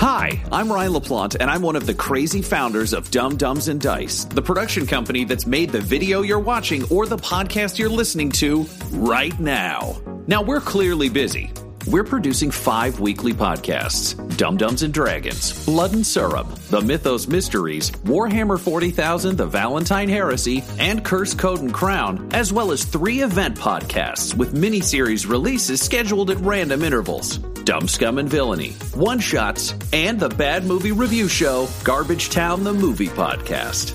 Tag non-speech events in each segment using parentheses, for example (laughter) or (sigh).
Hi, I'm Ryan LaPlante, and I'm one of the crazy founders of Dumb Dumbs and Dice, the production company that's made the video you're watching or the podcast you're listening to right now. Now, we're clearly busy. We're producing five weekly podcasts Dumb Dumbs and Dragons, Blood and Syrup, The Mythos Mysteries, Warhammer 40,000, The Valentine Heresy, and Curse Code and Crown, as well as three event podcasts with miniseries releases scheduled at random intervals. Dumb Scum and Villainy, One Shots, and the Bad Movie Review Show, Garbage Town the Movie Podcast.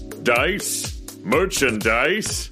Dice? Merchandise?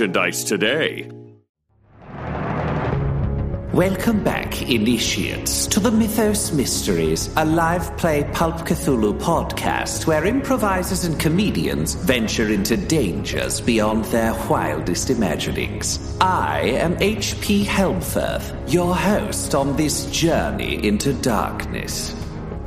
merchandise today. Welcome back, initiates, to the Mythos Mysteries, a live play Pulp Cthulhu podcast where improvisers and comedians venture into dangers beyond their wildest imaginings. I am H.P. Helmfirth, your host on this journey into darkness.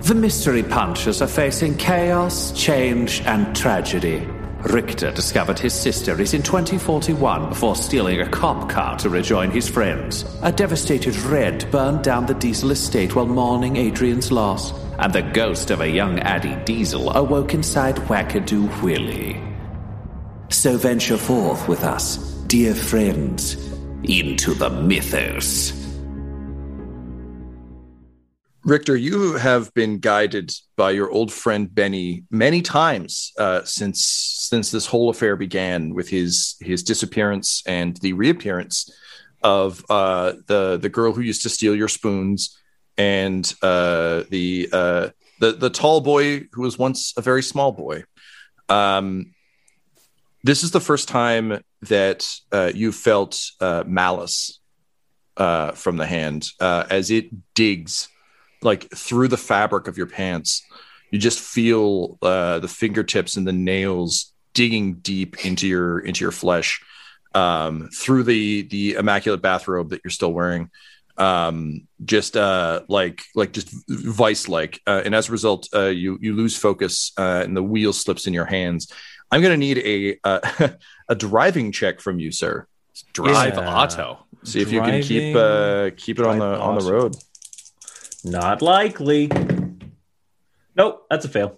The Mystery Punchers are facing chaos, change, and tragedy. Richter discovered his sister is in 2041 before stealing a cop car to rejoin his friends. A devastated Red burned down the Diesel estate while mourning Adrian's loss. And the ghost of a young Addie Diesel awoke inside Whack-A-Doo Willy. So venture forth with us, dear friends, into the mythos. Richter, you have been guided by your old friend Benny many times uh, since since this whole affair began with his his disappearance and the reappearance of uh, the the girl who used to steal your spoons and uh, the uh, the the tall boy who was once a very small boy. Um, this is the first time that uh, you felt uh, malice from the hand as it digs like through the fabric of your pants you just feel uh, the fingertips and the nails digging deep into your into your flesh um, through the the immaculate bathrobe that you're still wearing um just uh like like just vice like uh, and as a result uh you you lose focus uh and the wheel slips in your hands i'm gonna need a uh, (laughs) a driving check from you sir Drive Yeah. auto. see if you can keep uh keep it on the on the road Not likely. Nope, that's a fail.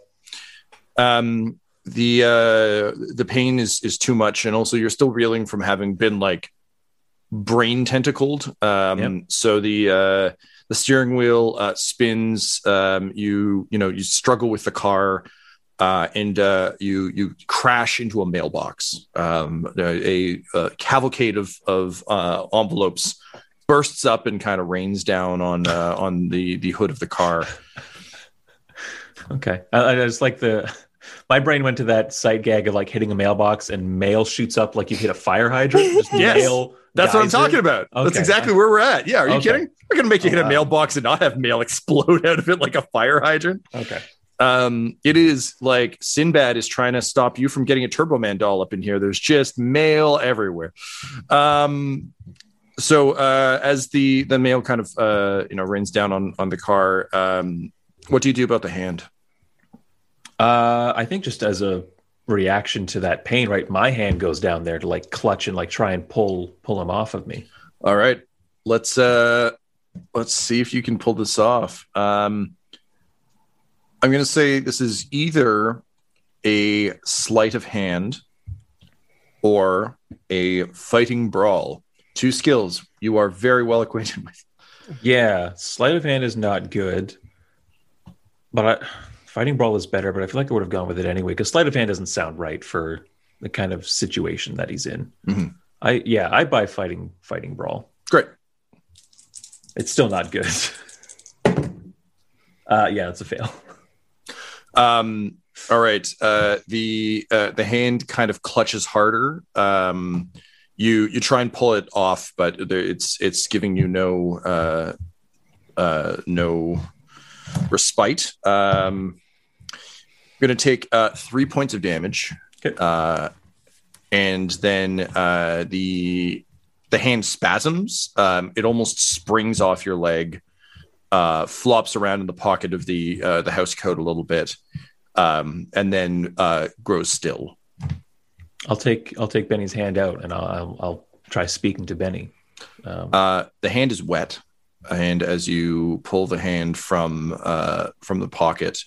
um the uh the pain is is too much and also you're still reeling from having been like brain tentacled um Yep. so the uh the steering wheel uh spins um you you know you struggle with the car uh and uh you you crash into a mailbox um a, a cavalcade of of uh envelopes bursts up and kind of rains down on uh on the the hood of the car (laughs) Okay. I, I just like the. My brain went to that sight gag of like hitting a mailbox and mail shoots up like you hit a fire hydrant. Just (laughs) Yes. mail That's what I'm talking about. That's exactly where we're at. Yeah, are you Okay. kidding? We're gonna make you Oh, hit a mailbox and not have mail (laughs) explode out of it like a fire hydrant. Okay. Um, it is like Sinbad is trying to stop you from getting a Turbo Man doll up in here. There's just mail everywhere. Um, so uh, as the the mail kind of uh, you know rains down on on the car, um, what do you do about the hand? Uh, I think just as a reaction to that pain, right? My hand goes down there to like clutch and like try and pull pull him off of me. All right, let's uh, let's see if you can pull this off. Um, I'm going to say this is either a sleight of hand or a fighting brawl. Two skills you are very well acquainted with. Yeah, sleight of hand is not good, but I, fighting brawl is better. But I feel like I would have gone with it anyway because sleight of hand doesn't sound right for the kind of situation that he's in. Mhm. I yeah, I buy fighting fighting brawl. Great. It's still not good. (laughs) uh, yeah, it's a fail. Um, all right. Uh, the uh, the hand kind of clutches harder. Um, you you try and pull it off, but there, it's it's giving you no uh, uh, no respite. Um, I'm going to take uh, three points of damage, Okay. uh, and then uh, the the hand spasms. Um, it almost springs off your leg, uh, flops around in the pocket of the uh, the house coat a little bit, um, and then uh, grows still. I'll take I'll take Benny's hand out and I'll I'll, I'll try speaking to Benny. Um, Uh, the hand is wet, and as you pull the hand from uh, from the pocket,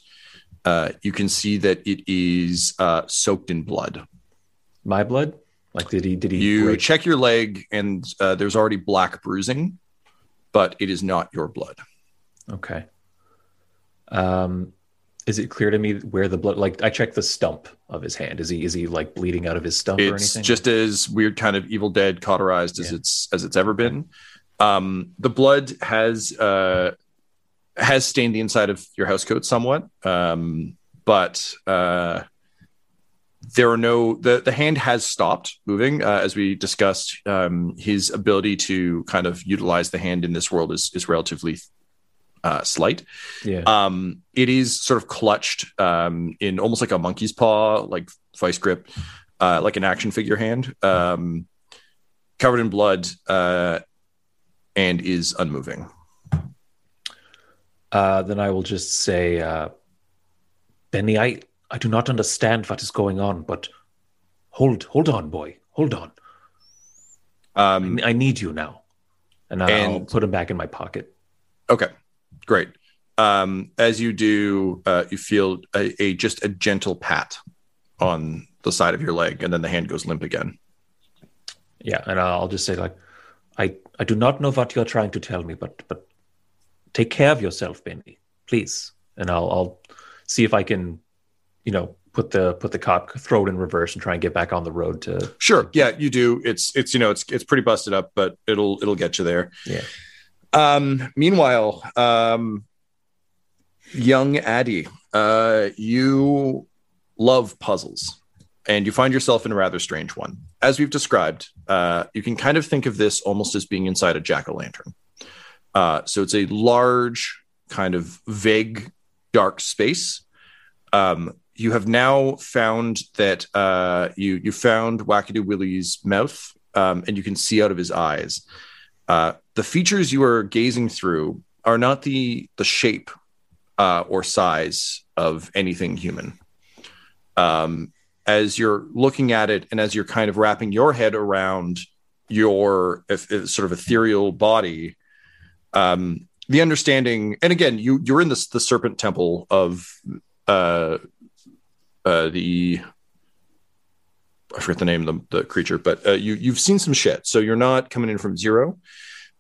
uh, you can see that it is uh, soaked in blood. my blood? Like did he did he You break- check your leg, and uh, there's already black bruising, but it is not your blood. Okay. Um, is it clear to me where the blood? Like, I checked the stump of his hand. Is he is he like bleeding out of his stump or It's anything? just as weird, kind of Evil Dead cauterized as it's as it's ever been. Um, the blood has uh, has stained the inside of your house coat somewhat, um, but uh, there are no the the hand has stopped moving uh, as we discussed. Um, his ability to kind of utilize the hand in this world is is relatively uh, slight. yeah. Um, it is sort of clutched um, in almost like a monkey's paw, like vice grip, uh, like an action figure hand, um, covered in blood, uh, and is unmoving. Uh, then I will just say, uh, Benny, I I do not understand what is going on, but hold hold on, boy, hold on. Um, I need you now, and I'll And- put him back in my pocket. okay, great. Um, as you do, uh, you feel a, a just a gentle pat on the side of your leg, and then the hand goes limp again. Yeah, and I'll just say like, I I do not know what you're trying to tell me, but but take care of yourself, Benny, please. And I'll I'll see if I can, you know, put the put the cop throw it in reverse and try and get back on the road to Sure. Yeah, you do. It's it's you know it's it's pretty busted up, but it'll it'll get you there. Yeah. Um. Meanwhile, um, young Addie, uh, you love puzzles, and you find yourself in a rather strange one. As we've described, uh, you can kind of think of this almost as being inside a jack o' lantern. Uh, so it's a large, kind of vague, dark space. Um, you have now found that uh, you you found Whack-A-Doo Willy's mouth, um, and you can see out of his eyes. Uh, the features you are gazing through are not the the shape uh, or size of anything human. Um, as you're looking at it, and as you're kind of wrapping your head around your if, if sort of ethereal body, um, the understanding, and again, you you're in this the serpent temple of uh, uh, the I forget the name of the, the creature, but uh, you you've seen some shit, so you're not coming in from zero.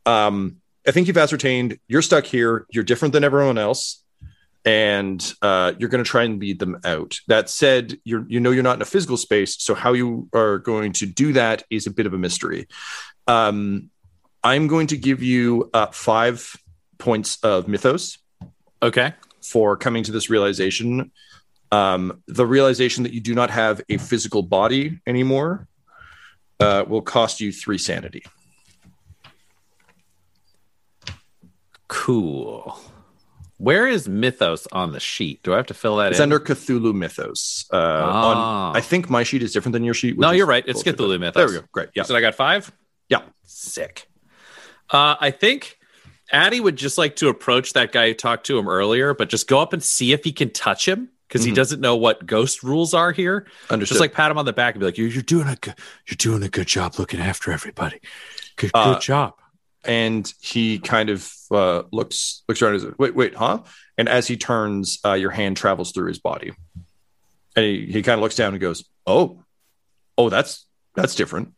Um, I think you've ascertained you're stuck here. You're different than everyone else, and uh, you're going to try and lead them out. That said, you you know you're not in a physical space, so how you are going to do that is a bit of a mystery. Um, I'm going to give you uh, five points of mythos. Okay. For coming to this realization, um, the realization that you do not have a physical body anymore uh, will cost you three sanity. Cool. Where is Mythos on the sheet? Do I have to fill that It's in? under Cthulhu Mythos. Uh, on, I think my sheet is different than your sheet. no, you're right. It's Cthulhu Mythos. There we go. Great. Yeah. So I got five? Yeah. Sick. Uh, I think Addie would just like to approach that guy who talked to him earlier, but just go up and see if he can touch him because he Mhm. doesn't know what ghost rules are here. Understood. Just like pat him on the back and be like, "You're, you're doing a good, you're doing a good job looking after everybody. Good, Uh, good job." and he kind of uh, looks looks around and says, wait wait huh and as he turns uh, your hand travels through his body and he, he kind of looks down and goes oh oh that's that's different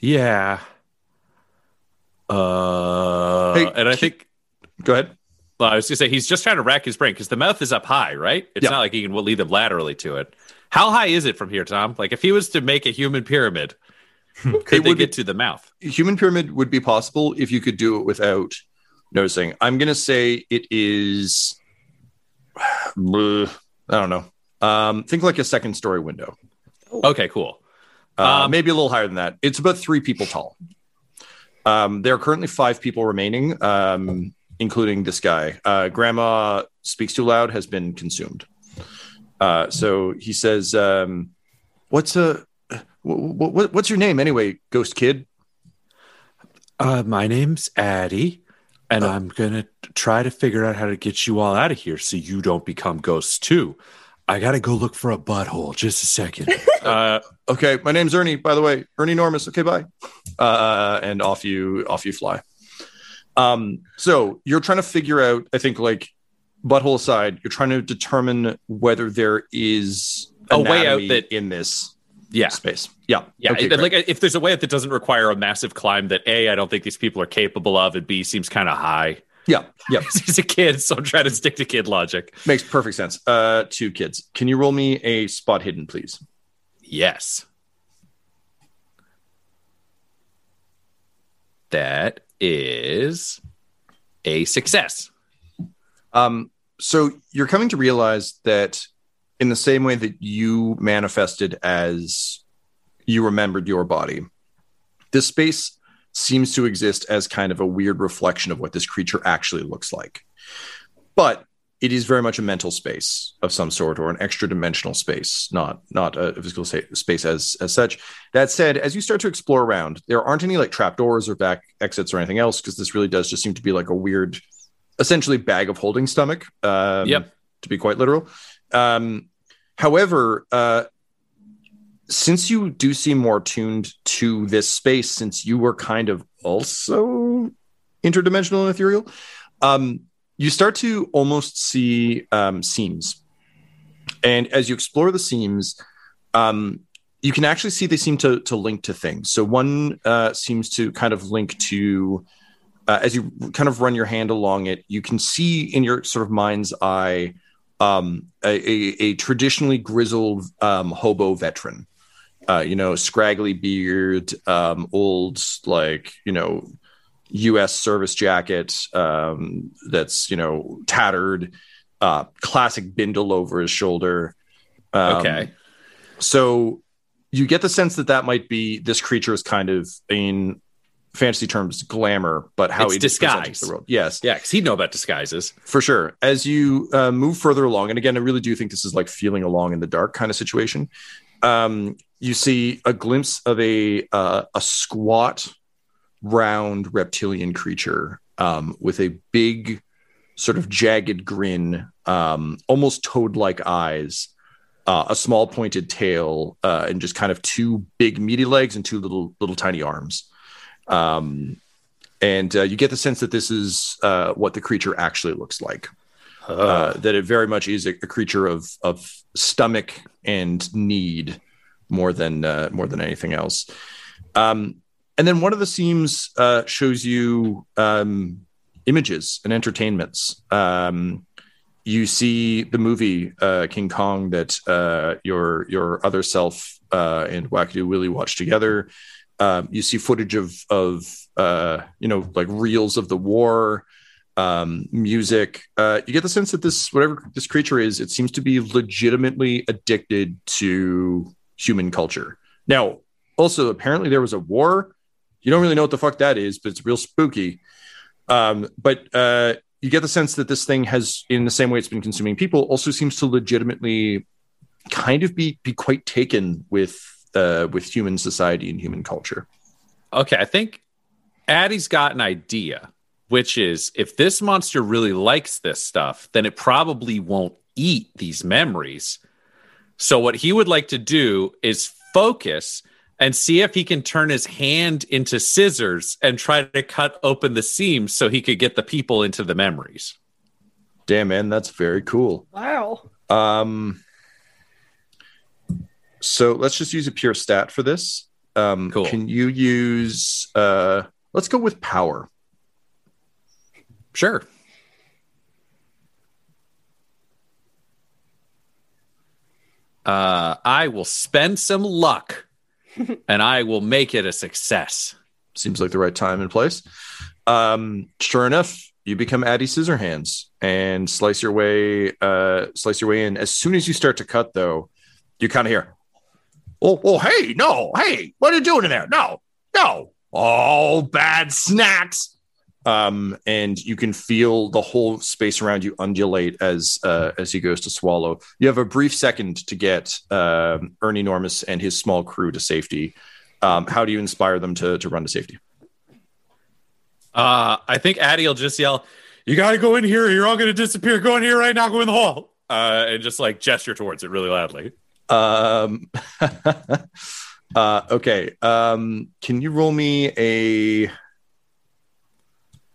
Yeah. Uh, Hey, and I keep- think go ahead well, I was gonna say he's just trying to rack his brain because the mouth is up high, right? It's Yeah. not like he can lead them laterally to it. How high is it from here, Tom? Like if he was to make a human pyramid, could It they would get be- to the mouth? human pyramid would be possible if you could do it without noticing i'm gonna say it is Bleh, (sighs) i don't know um think like a second story window Okay, cool. uh, Um, maybe a little higher than that. It's about three people tall. Um, there are currently five people remaining, um, including this guy. Uh, Grandma speaks too loud has been consumed. Uh, so he says, um, "What's a what, what, what's your name anyway, Ghost Kid?" Uh, my name's Addie, and I'm gonna try to figure out how to get you all out of here so you don't become ghosts too. I gotta go look for a butthole. Just a second. (laughs) uh, Okay, my name's Ernie. By the way, Ernie Normus. Okay, bye. Uh, and off you off you fly. Um, so you're trying to figure out. I think like butthole aside, you're trying to determine whether there is A way out that- in this yeah, space. Yeah, yeah. Okay, like if there's a way out that doesn't require a massive climb that a I don't think these people are capable of, and b seems kind of high. yeah, yeah. (laughs) He's a kid, so I'm trying to stick to kid logic. Makes perfect sense. Uh, two kids. Can you roll me a spot hidden, please? Yes. That is a success. Um, so you're coming to realize that in the same way that you manifested as you remembered your body, this space seems to exist as kind of a weird reflection of what this creature actually looks like. But it is very much a mental space of some sort or an extra dimensional space, not not a physical space as as such. That said, as you start to explore around, there aren't any like trapdoors or back exits or anything else because this really does just seem to be like a weird essentially bag of holding stomach. Um, Yep. To be quite literal. Um, however, uh, since you do seem more tuned to this space, since you were kind of also interdimensional and ethereal, um, you start to almost see um, seams. And as you explore the seams, um, you can actually see they seem to, to link to things. So one uh, seems to kind of link to uh, as you kind of run your hand along it, you can see in your sort of mind's eye um, a, a, a traditionally grizzled um, hobo veteran. Uh, you know, scraggly beard, um, old like you know, U.S. service jacket um, that's you know tattered, uh, classic bindle over his shoulder. Um, Okay. so you get the sense that that might be this creature is kind of in fantasy terms glamour, but how It's it is presented to disguise. the world. Yes, Yeah, because he'd know about disguises. for sure. As you uh, move further along, and again, I really do think this is like feeling along in the dark kind of situation. Um, you see a glimpse of a uh, a squat, round reptilian creature um, with a big, sort of jagged grin, um, almost toad-like eyes, uh, a small pointed tail, uh, and just kind of two big meaty legs and two little little tiny arms. Um, and uh, you get the sense that this is uh, what the creature actually looks like. Uh, that it very much is a, a creature of of stomach and need more than uh, more than anything else. Um, and then one of the seams uh, shows you um, images and entertainments. Um, you see the movie uh, King Kong that uh, your your other self uh, and Whack-A-Doo Willy watched together. Um, you see footage of of uh, you know like reels of the war, um, music. Uh, you get the sense that this whatever this creature is, it seems to be legitimately addicted to human culture. Now, also apparently there was a war. You don't really know what the fuck that is, but it's real spooky. Um, but uh, you get the sense that this thing has, in the same way it's been consuming people, also seems to legitimately kind of be be quite taken with uh, with human society and human culture. Okay, I think Addie's got an idea, which is if this monster really likes this stuff, then it probably won't eat these memories. So, what he would like to do is focus and see if he can turn his hand into scissors and try to cut open the seams so he could get the people into the memories. Damn, man, that's very cool. Wow. Um, so let's just use a pure stat for this. Um, Cool. Can you use? Uh, let's go with power. Sure. Uh, I will spend some luck (laughs) and I will make it a success. Seems like the right time and place. Um, sure enough, you become Addie Scissorhands and slice your way, uh, slice your way in. As soon as you start to cut, though, you kind of hear, "Oh, oh, hey, no, hey, what are you doing in there? No, no, oh, bad snacks." Um, and you can feel the whole space around you undulate as uh, as he goes to swallow. You have a brief second to get um, Ernie Normus and his small crew to safety. Um, how do you inspire them to to run to safety? Uh, I think Addie will just yell, You got to go in here. You're all going to disappear. Go in here right now. Go in the hall. Uh, and just like gesture towards it really loudly. Um, (laughs) uh, okay. Um, can you roll me a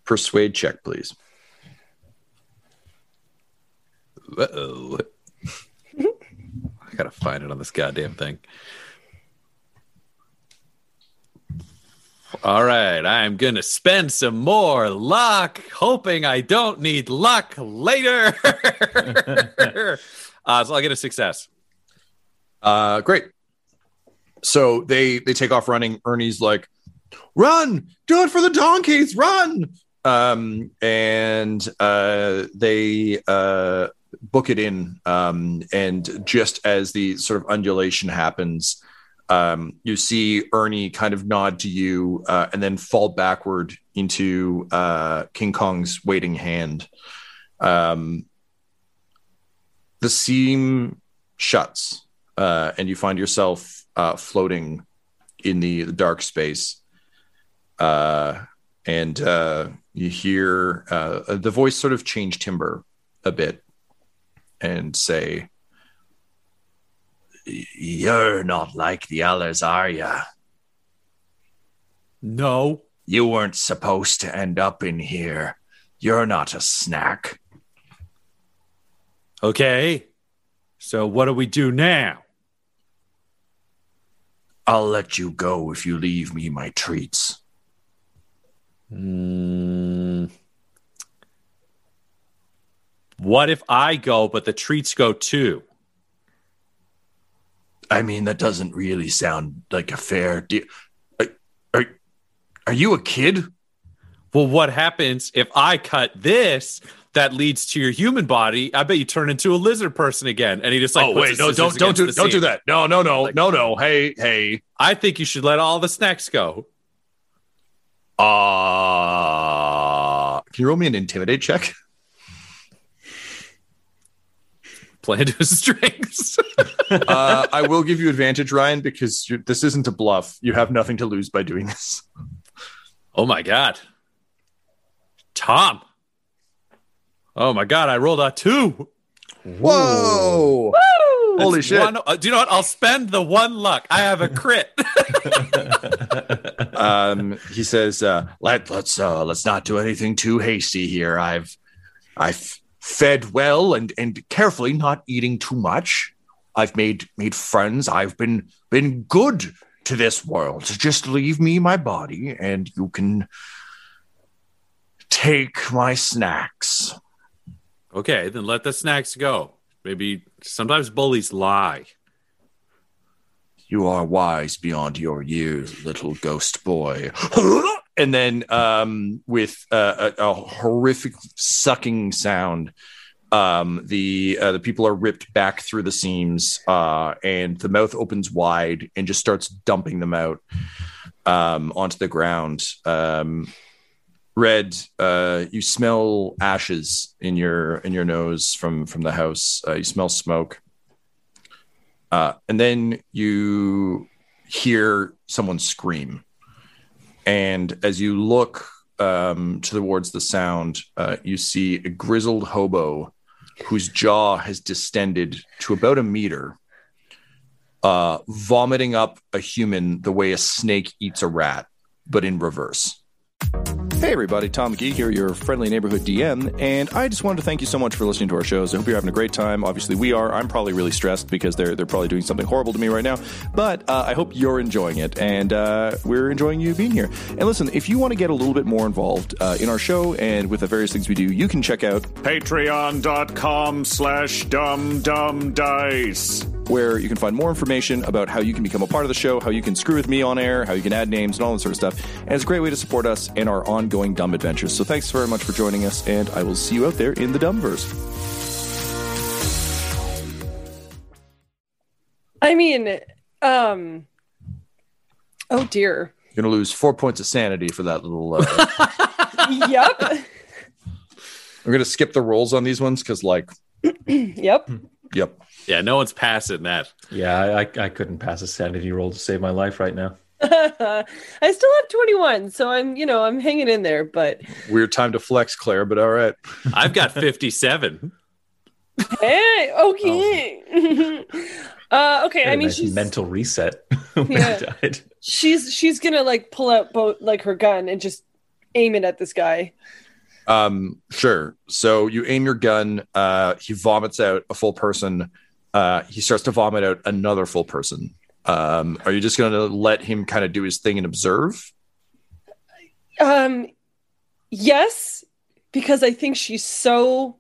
persuade check, please? Uh-oh. I got to find it on this goddamn thing. All right, I'm to spend some more luck, hoping I don't need luck later. (laughs) uh, so I'll get a success. Uh, great. So they they take off running. Ernie's like, "Run! Do it for the donkeys! Run!" Um, and uh, they uh, book it in. Um, and just as the sort of undulation happens, um, you see Ernie kind of nod to you uh, and then fall backward into uh, King Kong's waiting hand. Um, the seam shuts, uh, and you find yourself uh, floating in the, the dark space. Uh, and uh, you hear uh, the voice sort of change timbre a bit and say, you're not like the others, are you? No. You weren't supposed to end up in here. You're not a snack. Okay. So what do we do now? I'll let you go if you leave me my treats. Mm. What if I go, but the treats go too? I mean, that doesn't really sound like a fair deal. Are, are, are you a kid? Well, what happens if I cut this? That leads to your human body. I bet you turn into a lizard person again. And he just like, oh wait, no, don't don't do don't do that. No, no, no, Like- no, no. Hey, hey. I think you should let all the snacks go. Uh, can you roll me an intimidate check? (laughs) Plan to his strengths. (laughs) uh, I will give you advantage, Ryan, because you this isn't a bluff. You have nothing to lose by doing this. oh my god. Tom. Oh my god, I rolled a two. Whoa! Holy That's shit! one- uh, do you know what? I'll spend the one luck. I have a crit. (laughs) um, he says, uh, "Let let's uh, let's not do anything too hasty here. I've I've fed well and and carefully, not eating too much. I've made made friends. I've been been good to this world. Just leave me my body, and you can take my snacks." okay, then let the snacks go. Maybe sometimes bullies lie. You are wise beyond your years, little ghost boy. (laughs) and then, um, with uh, a, a horrific sucking sound, um, the uh, the people are ripped back through the seams, uh, and the mouth opens wide and just starts dumping them out um, onto the ground. Um, Red, uh, you smell ashes in your in your nose from from the house. Uh, you smell smoke. Uh, and then you hear someone scream. And as you look um, towards the sound, uh, you see a grizzled hobo whose jaw has distended to about a meter, uh, vomiting up a human the way a snake eats a rat, but in reverse. Hey everybody, Tom McGee here, your friendly neighborhood DM, and I just wanted to thank you so much for listening to our shows. I hope you're having a great time. Obviously, we are. I'm probably really stressed because they're they're probably doing something horrible to me right now, but uh, I hope you're enjoying it, and uh, we're enjoying you being here. And listen, if you want to get a little bit more involved uh, in our show and with the various things we do, you can check out Patreon.com slash dum dum dice. Where you can find more information about how you can become a part of the show, how you can screw with me on air, how you can add names, and all that sort of stuff. And it's a great way to support us and our ongoing dumb adventures. So thanks very much for joining us, and I will see you out there in the Dumbverse. I mean, um, oh dear. You're going to lose four points of sanity for that little. Uh, (laughs) yep. I'm going to skip the rolls on these ones because, like, (clears throat) yep. yep. Yeah, no one's passing that. Yeah, I, I, I couldn't pass a sanity roll to save my life right now. (laughs) I still have 21, so I'm, you know, I'm hanging in there, but Weird time to flex, Clare, but all right. (laughs) I've got 57. hey, okay. (laughs) uh okay, Had I a mean nice she's mental reset Yeah. Died. she's she's going to like pull out both like her gun and just aim it at this guy. Um, sure. So you aim your gun. Uh, he vomits out a full person. Uh, he starts to vomit out another full person. Um, are you just going to let him kind of do his thing and observe? Um yes, because I think she's so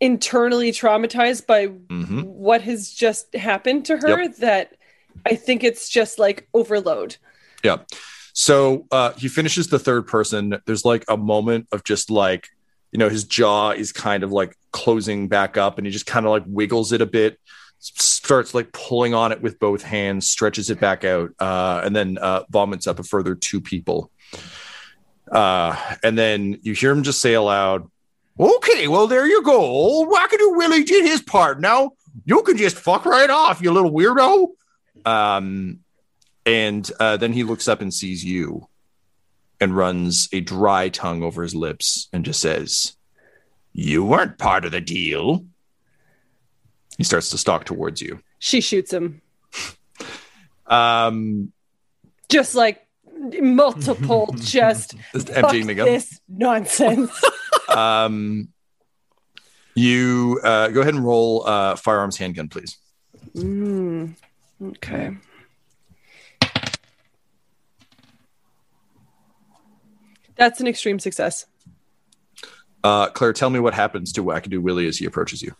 internally traumatized by Mm-hmm. what has just happened to her Yep. that I think it's just like overload. Yeah. So uh, he finishes the third person. There's like a moment of just like, you know, his jaw is kind of like closing back up and he just kind of like wiggles it a bit, starts like pulling on it with both hands, stretches it back out, uh, and then uh, vomits up a further two people. Uh, and then you hear him just say aloud, Okay, well, there you go. Old Whack-A-Doo Willy did his part. Now you can just fuck right off, you little weirdo. Um, and uh, then he looks up and sees you and runs a dry tongue over his lips and just says, You weren't part of the deal. He starts to stalk towards you. She shoots him. Um, Just like multiple (laughs) just Just emptying the gun. this nonsense. (laughs) um, you uh, go ahead and roll uh, firearms handgun, please. Mm, okay. That's an extreme success. Uh, Clare, tell me what happens to Whack-A-Doo Willy as he approaches you.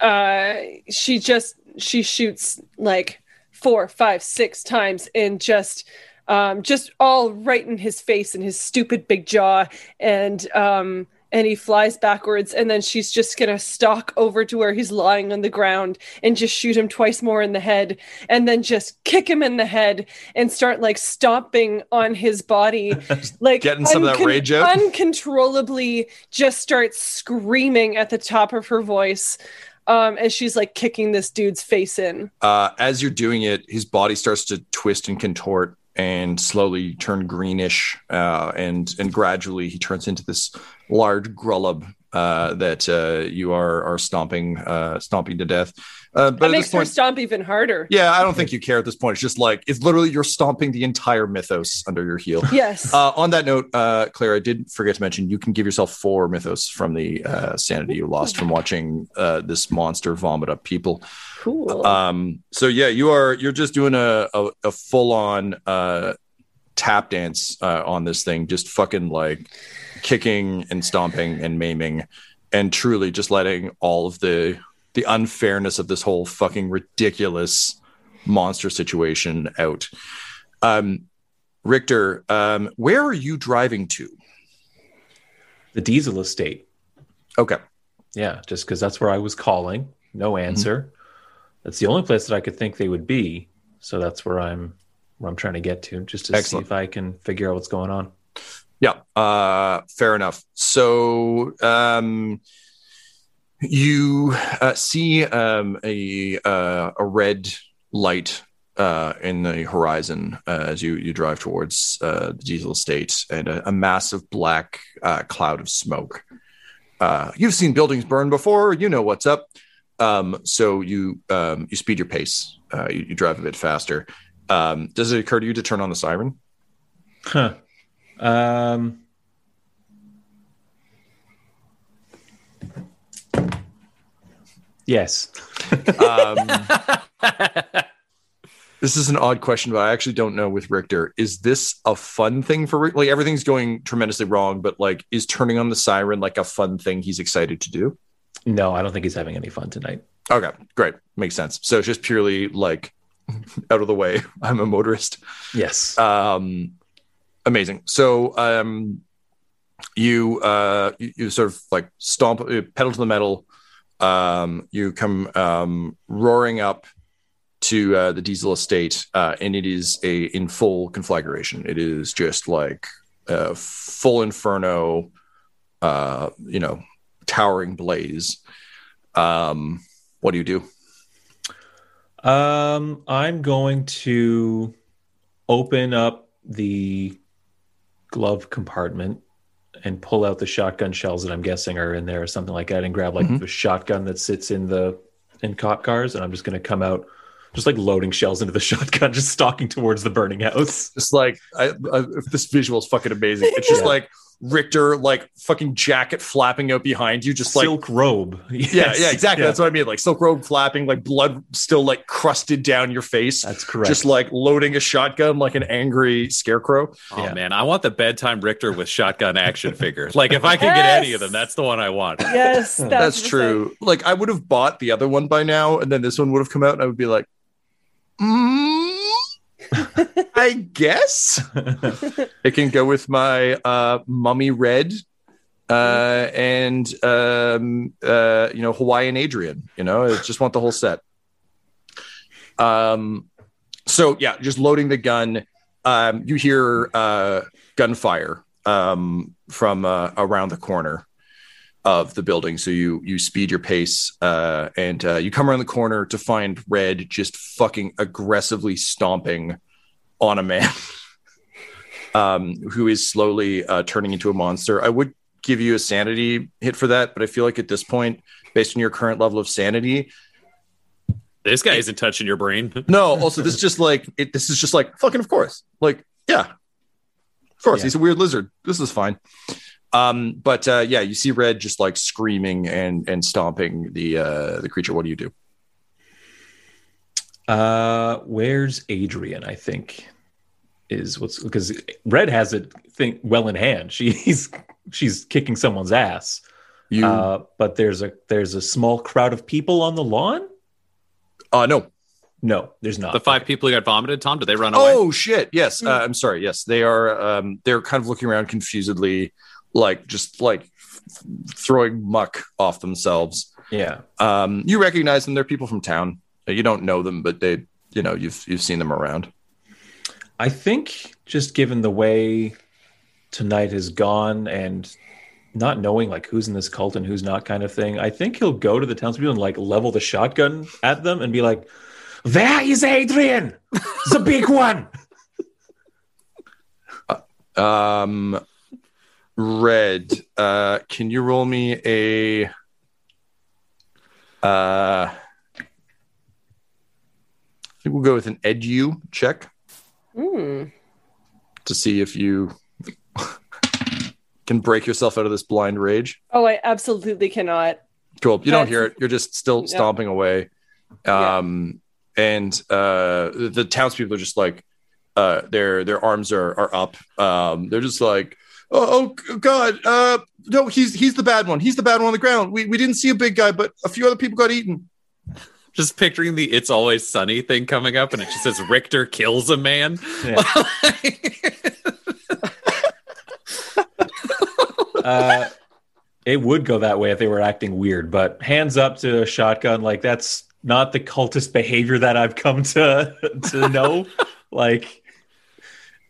Uh, she just she shoots like four, five, six times and just um just all right in his face and his stupid big jaw and um and he flies backwards and then she's just gonna stalk over to where he's lying on the ground and just shoot him twice more in the head and then just kick him in the head and start like stomping on his body like (laughs) Getting some of that rage out? uncontrollably just starts screaming at the top of her voice um as she's like kicking this dude's face in Uh, as you're doing it, his body starts to twist and contort and slowly turn greenish, uh, and and gradually he turns into this large grullub uh, that uh, you are are stomping uh, stomping to death. Uh, but that makes this her stomp even harder yeah, I don't think you care at this point. It's just like it's literally you're stomping the entire mythos under your heel. yes (laughs) Uh, on that note, uh, Clare, I did forget to mention you can give yourself four mythos from the uh, sanity you lost from watching uh, this monster vomit up people. cool Um, so yeah, you are you're just doing a a, a full on uh, tap dance uh, on this thing, just fucking like kicking and stomping and maiming, and truly just letting all of the the unfairness of this whole fucking ridiculous monster situation out. Um, Richter, um, where are you driving to? The Diesel Estate. Okay. Yeah, just because that's where I was calling. No answer. That's the only place that I could think they would be. So that's where I'm where I'm trying to get to, just to Excellent. see if I can figure out what's going on. Yeah, uh, fair enough. So um, you uh, see um, a uh, a red light uh, in the horizon uh, as you you drive towards uh, the diesel estate, and a, a massive black uh, cloud of smoke. You've seen buildings burn before. You know what's up. Um, so you um, you speed your pace. You, you drive a bit faster. Um, does it occur to you to turn on the siren? Huh. Um, yes. Um, (laughs) this is an odd question, but I actually don't know with Richter. Is this a fun thing for Rick? Like everything's going tremendously wrong, but like, is turning on the siren like a fun thing he's excited to do? No, I don't think he's having any fun tonight. Okay, great, makes sense. So it's just purely like (laughs) out of the way. (laughs) I'm a motorist. Yes. Um, amazing. So um, you uh, you, you sort of like stomp, uh, pedal to the metal. Um, you come um, roaring up to uh, the diesel estate, uh, and it is a in full conflagration. It is just like a full inferno. Uh, you know, towering blaze. Um, what do you do? Um, I'm going to open up the glove compartment and pull out the shotgun shells that I'm guessing are in there or something like that, and grab like Mhm. the shotgun that sits in the in cop cars, and I'm just going to come out, just like loading shells into the (laughs) shotgun, just stalking towards the burning house. Just like I, I, this visual is fucking amazing. It's just Yeah. like Richter, like fucking jacket flapping out behind you, just like Silk robe. (laughs) yeah, Yes. yeah, exactly. Yeah. That's what I mean. Like silk robe flapping, like blood still like crusted down your face. That's correct. Just like loading a shotgun like an angry scarecrow. Oh Yeah. man, I want the bedtime Richter with shotgun action figure. (laughs) Like if I can get any of them, that's the one I want. (laughs) yes that's, That's, the true. Like I would have bought the other one by now, and then this one would have come out, and I would be like, mm, I guess (laughs) it can go with my uh, mummy red. Uh, and um, uh, you know Hawaiian Adrian, you know, I just want the whole set. Um, so yeah, just loading the gun. Um, you hear uh, gunfire um, from uh, around the corner of the building. So you you speed your pace uh, and uh, you come around the corner to find Red just fucking aggressively stomping on a man (laughs) um, who is slowly uh, turning into a monster. I would give you a sanity hit for that, but I feel like at this point, based on your current level of sanity, This guy isn't touching your brain. (laughs) no. Also, this is just like it, this is just like fucking of course, like yeah, of course Yeah. he's a weird lizard. This is fine. Um, but uh, yeah, you see Red just like screaming and and stomping the uh, the creature. What do you do? Uh, where's Adrian? I think is what's because Red has it thing well in hand. She's she's kicking someone's ass. You Uh, but there's a there's a small crowd of people on the lawn. uh no. No, there's not. The five people who got vomited, Tom, did they run away? Oh shit! Yes, uh, I'm sorry. Yes, they are. Um, they're kind of looking around confusedly, like just like throwing muck off themselves. Yeah. Um, you recognize them; they're people from town. You don't know them, but they, you know, you've you've seen them around. I think just given the way tonight has gone and not knowing like who's in this cult and who's not kind of thing, I think he'll go to the townspeople and like level the shotgun at them and be like, Where is Adrian? The big (laughs) one. Um, Red, uh, can you roll me a uh, I think we'll go with an edu check Hmm. to see if you can break yourself out of this blind rage. Oh, I absolutely cannot. Cool. You don't hear it. You're just still Yeah. stomping away. Um, and uh, the, the townspeople are just like, uh, their their arms are are up. Um, they're just like, oh, oh God, uh, no, he's he's the bad one. He's the bad one on the ground. We we didn't see a big guy, but a few other people got eaten. Just picturing the "It's Always Sunny" thing coming up, and it just says Richter kills a man. (laughs) uh, it would go that way if they were acting weird, but hands up to a shotgun, like that's not the cultist behavior that I've come to to know. (laughs) like,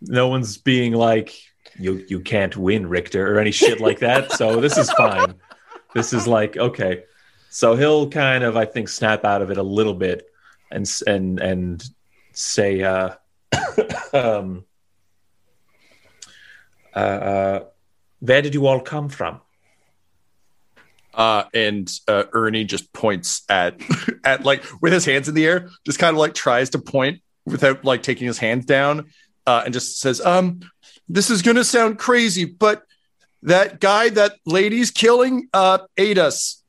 no one's being like, "You you can't win, Richter" or any shit like that. So this is fine. This is like okay. So he'll kind of, I think, snap out of it a little bit and and and say, uh, (coughs) um, uh, uh, "Where did you all come from?" Uh, and uh, Ernie just points at (laughs) at like with his hands in the air, just kind of like tries to point without like taking his hands down, uh, and just says, "Um, this is gonna sound crazy, but that guy that lady's killing uh ate us."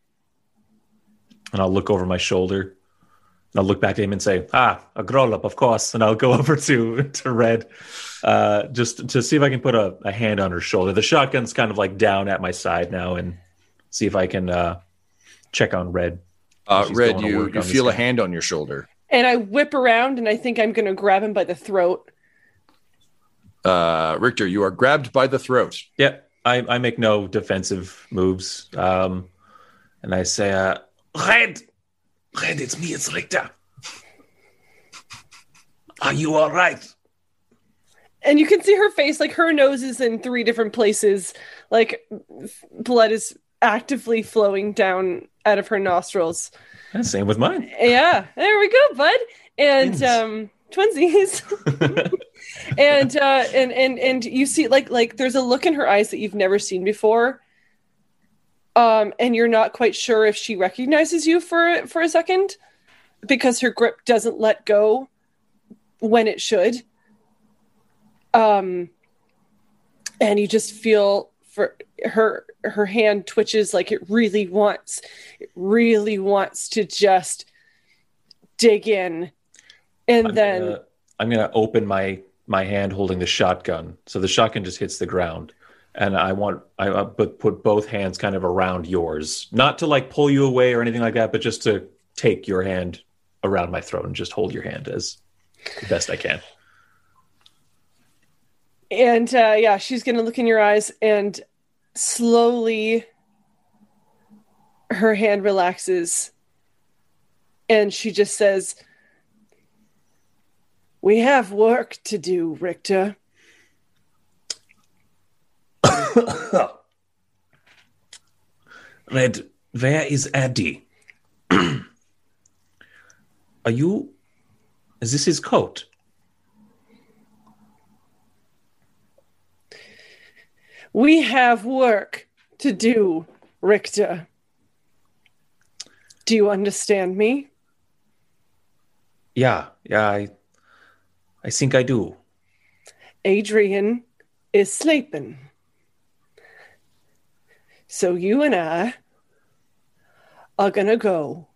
And I'll look over my shoulder. And I'll look back at him and say, "Ah, a grown up, of course." And I'll go (laughs) over to to Red, uh, just to see if I can put a, a hand on her shoulder. The shotgun's kind of like down at my side now, and see if I can uh, check on Red. Uh, Red, you you feel a guy. hand on your shoulder. And I whip around and I think I'm going to grab him by the throat. Uh, Richter, you are grabbed by the throat. Yeah, I, I make no defensive moves, um, and I say, uh, "Red, Red, it's me, it's Richter. Are you all right?" And you can see her face, like her nose is in three different places. Like blood is actively flowing down out of her nostrils. And same with mine. Yeah, there we go, bud. And Twins. um twinsies. (laughs) and uh and and and you see like like there's a look in her eyes that you've never seen before. Um and you're not quite sure if she recognizes you for for a second because her grip doesn't let go when it should. Um and you just feel for her her hand twitches like it really wants it really wants to just dig in. And I'm then gonna, I'm gonna open my my hand holding the shotgun, so the shotgun just hits the ground, and I want I uh, put both hands kind of around yours, not to like pull you away or anything like that, but just to take your hand around my throat and just hold your hand as best I can. and uh yeah she's gonna look in your eyes and slowly her hand relaxes and she just says we have work to do richter (coughs) Red, where is Addie? (clears throat) Are you? Is this his coat? we have work to do richter do you understand me Yeah, yeah, I, I think I do. Adrian is sleeping. So you and I are gonna go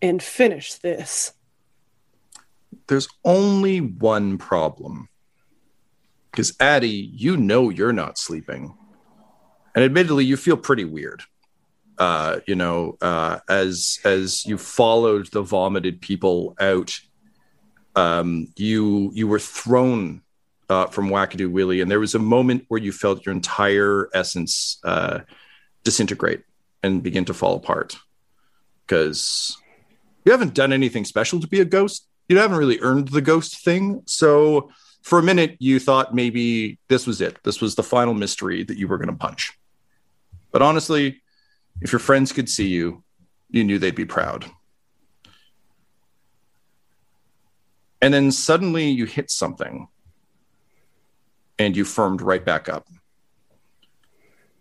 and finish this. There's only one problem. Because Addie, you know you're not sleeping. And admittedly, you feel pretty weird. Uh, you know, uh, as as you followed the vomited people out, um, you you were thrown uh, from Whack-A-Doo Willy, and there was a moment where you felt your entire essence uh, disintegrate and begin to fall apart because you haven't done anything special to be a ghost. You haven't really earned the ghost thing. So for a minute, you thought maybe this was it. This was the final mystery that you were going to punch. But honestly, if your friends could see you, you knew they'd be proud. And then suddenly you hit something and you firmed right back up.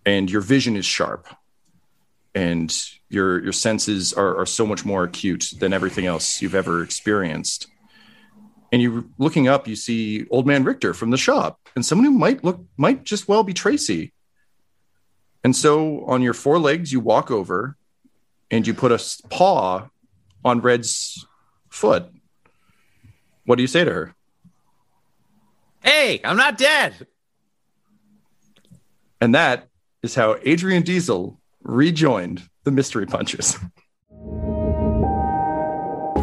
And your vision is sharp and your your senses are, are so much more acute than everything else you've ever experienced. And you looking up, you see old man Richter from the shop and someone who might look might just well be Tracy. And so on your four legs, you walk over and you put a paw on Red's foot. What do you say to her? Hey, I'm not dead. And that is how Adrian Diesel rejoined the Mystery Punchers.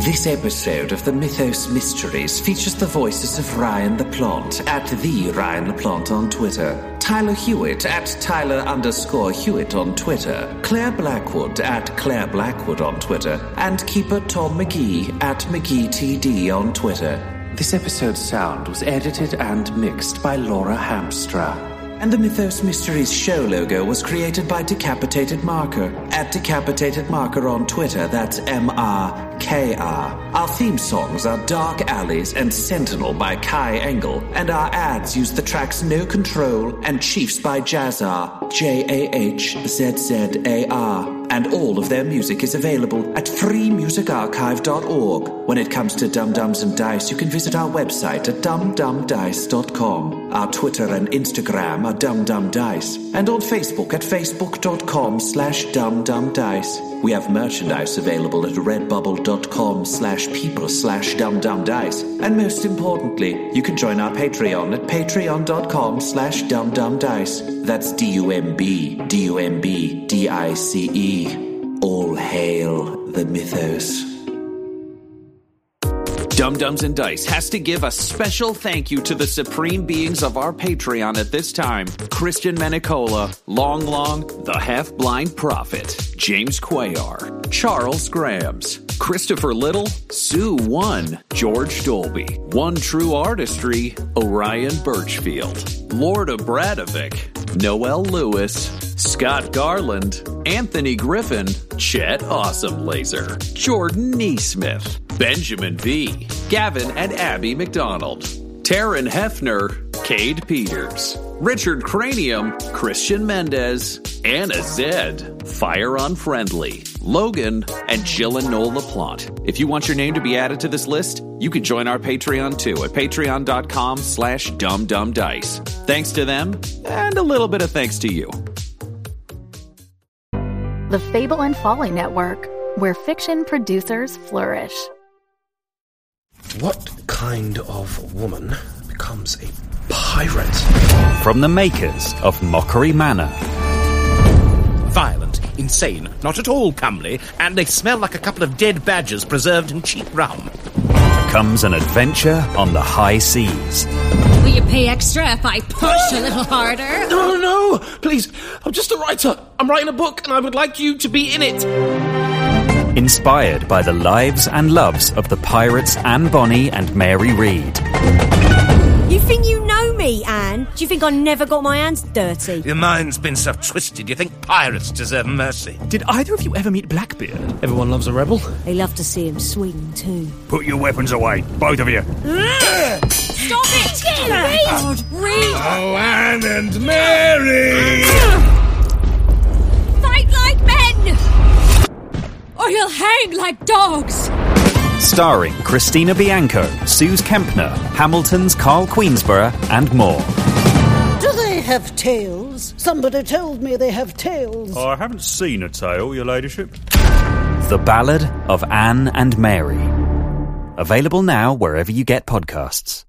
This episode of the Mythos Mysteries features the voices of Ryan LaPlante at the Ryan LaPlante on Twitter, Tyler Hewitt at Tyler underscore Hewitt on Twitter, Clare Blackwood at Clare Blackwood on Twitter, and Keeper Tom McGee at McGee TD on Twitter. This episode's sound was edited and mixed by Laura Hamstra. And the Mythos Mysteries show logo was created by Decapitated Marker at Decapitated Marker on Twitter. That's M R K R. Our theme songs are Dark Alleys and Sentinel by Kai Engel, and our ads use the tracks No Control and Chiefs by Jahzzar, J A H Z Z A R. And all of their music is available at freemusicarchive.org. When it comes to Dumb Dumbs and Dice, you can visit our website at dumbdumbdice.com. Our Twitter and Instagram are dumbdumbdice, and on Facebook at facebook.com slash dumbdumbdice. We have merchandise available at redbubble.com slash people slash dumbdumbdice. And most importantly, you can join our Patreon at patreon.com slash dumbdumbdice. That's D-U-M-B, D-U-M-B, D-I-C-E. All hail the mythos. Dumb Dumbs and Dice has to give a special thank you to the supreme beings of our Patreon at this time Christian Menicola, Long Long, the Half Blind Prophet, James Cuellar, Charles Grams, Christopher Little, Sue One, George Dolby, One True Artistry, Orion Birchfield, Lord of Bradovic, Noel Lewis, Scott Garland, Anthony Griffin, Chet Awesome Laser, Jordan Neesmith, Benjamin V, Gavin and Abby McDonald, Taryn Hefner, Cade Peters, Richard Cranium, Christian Mendez, Anna Zed, Fire Unfriendly, Logan, and Jill and Noel LaPlante. If you want your name to be added to this list, you can join our Patreon too at patreon.com slash dumbdumbdice. Thanks to them, and a little bit of thanks to you. The Fable and Folly Network, where fiction producers flourish. What kind of woman becomes a pirate? From the makers of Mockery Manor. Violent, insane, not at all comely, and they smell like a couple of dead badgers preserved in cheap rum. Comes an adventure on the high seas. Will you pay extra if I push a little harder? No, no, please. I'm just a writer. I'm writing a book, and I would like you to be in it. Inspired by the lives and loves of the pirates Anne Bonny and Mary Read. You think you know me, Anne? Do you think I never got my hands dirty? Your mind's been so twisted, you think pirates deserve mercy. Did either of you ever meet Blackbeard? Everyone loves a rebel. They love to see him swing, too. Put your weapons away, both of you. Stop it! Read! God, read! Oh, Anne and Mary! Fight like men! Or you'll hang like dogs! Starring Christina Bianco, Suze Kempner, Hamilton's Karl Queensborough, and more. Do they have tails? Somebody told me they have tails. Oh, I haven't seen a tail, your ladyship. The Ballad of Anne and Mary. Available now wherever you get podcasts.